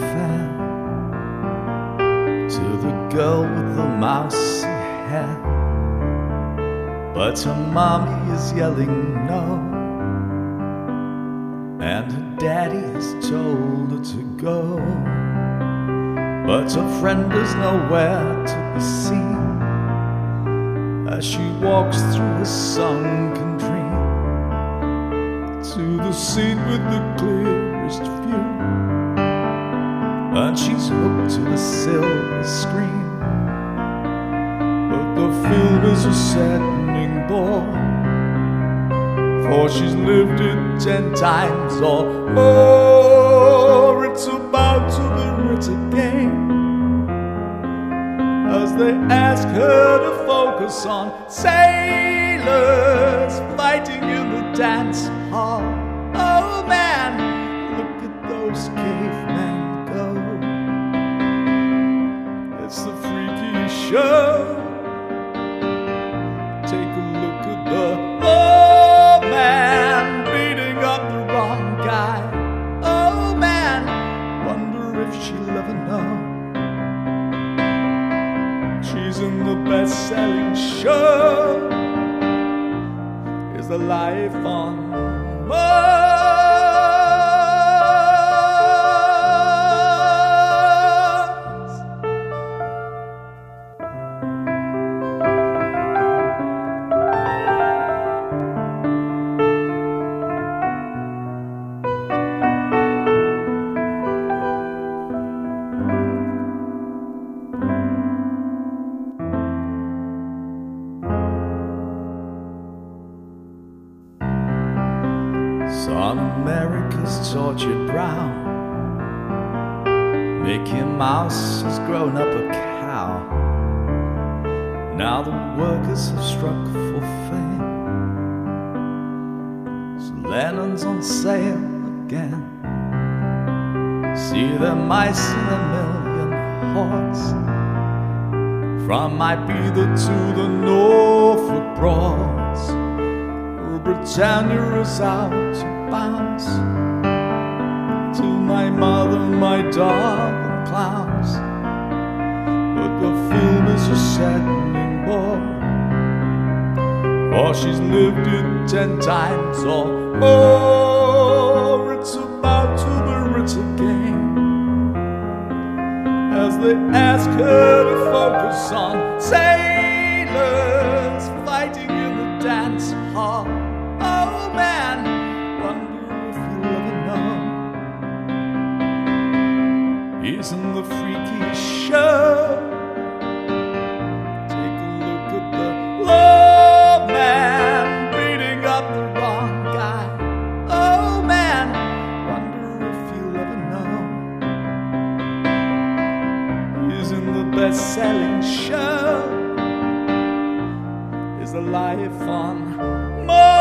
fair to the girl with the mousy hair. But her mommy is yelling no, and her daddy has told her to go. But her friend is nowhere to be seen as she walks through a sunken dream to the seat with the clearest view. And she's hooked to the silver screen. But the film is a saddening bore. For she's lived it ten times or more. It's about to be written again. As they ask her to focus on sailors fighting in the dance hall. Oh man, at those cavemen go. It's the freakiest show. Take a look at the old man beating up the wrong guy. Oh man, wonder if she'll ever know. She's in the best selling show. Is the life on? On America's tortured brow. Mickey Mouse has grown up a cow. Now the workers have struck for fame. So Lennon's on sale again. See the mice in a million hordes. From my Ibiza to the Norfolk Broads. Britannia is out of bounds. To my mother, my dog, and clowns. But the film is a saddening bore. For she's lived it ten times or more. It's about to be written again. As they ask her to focus on sailors best selling show is a life on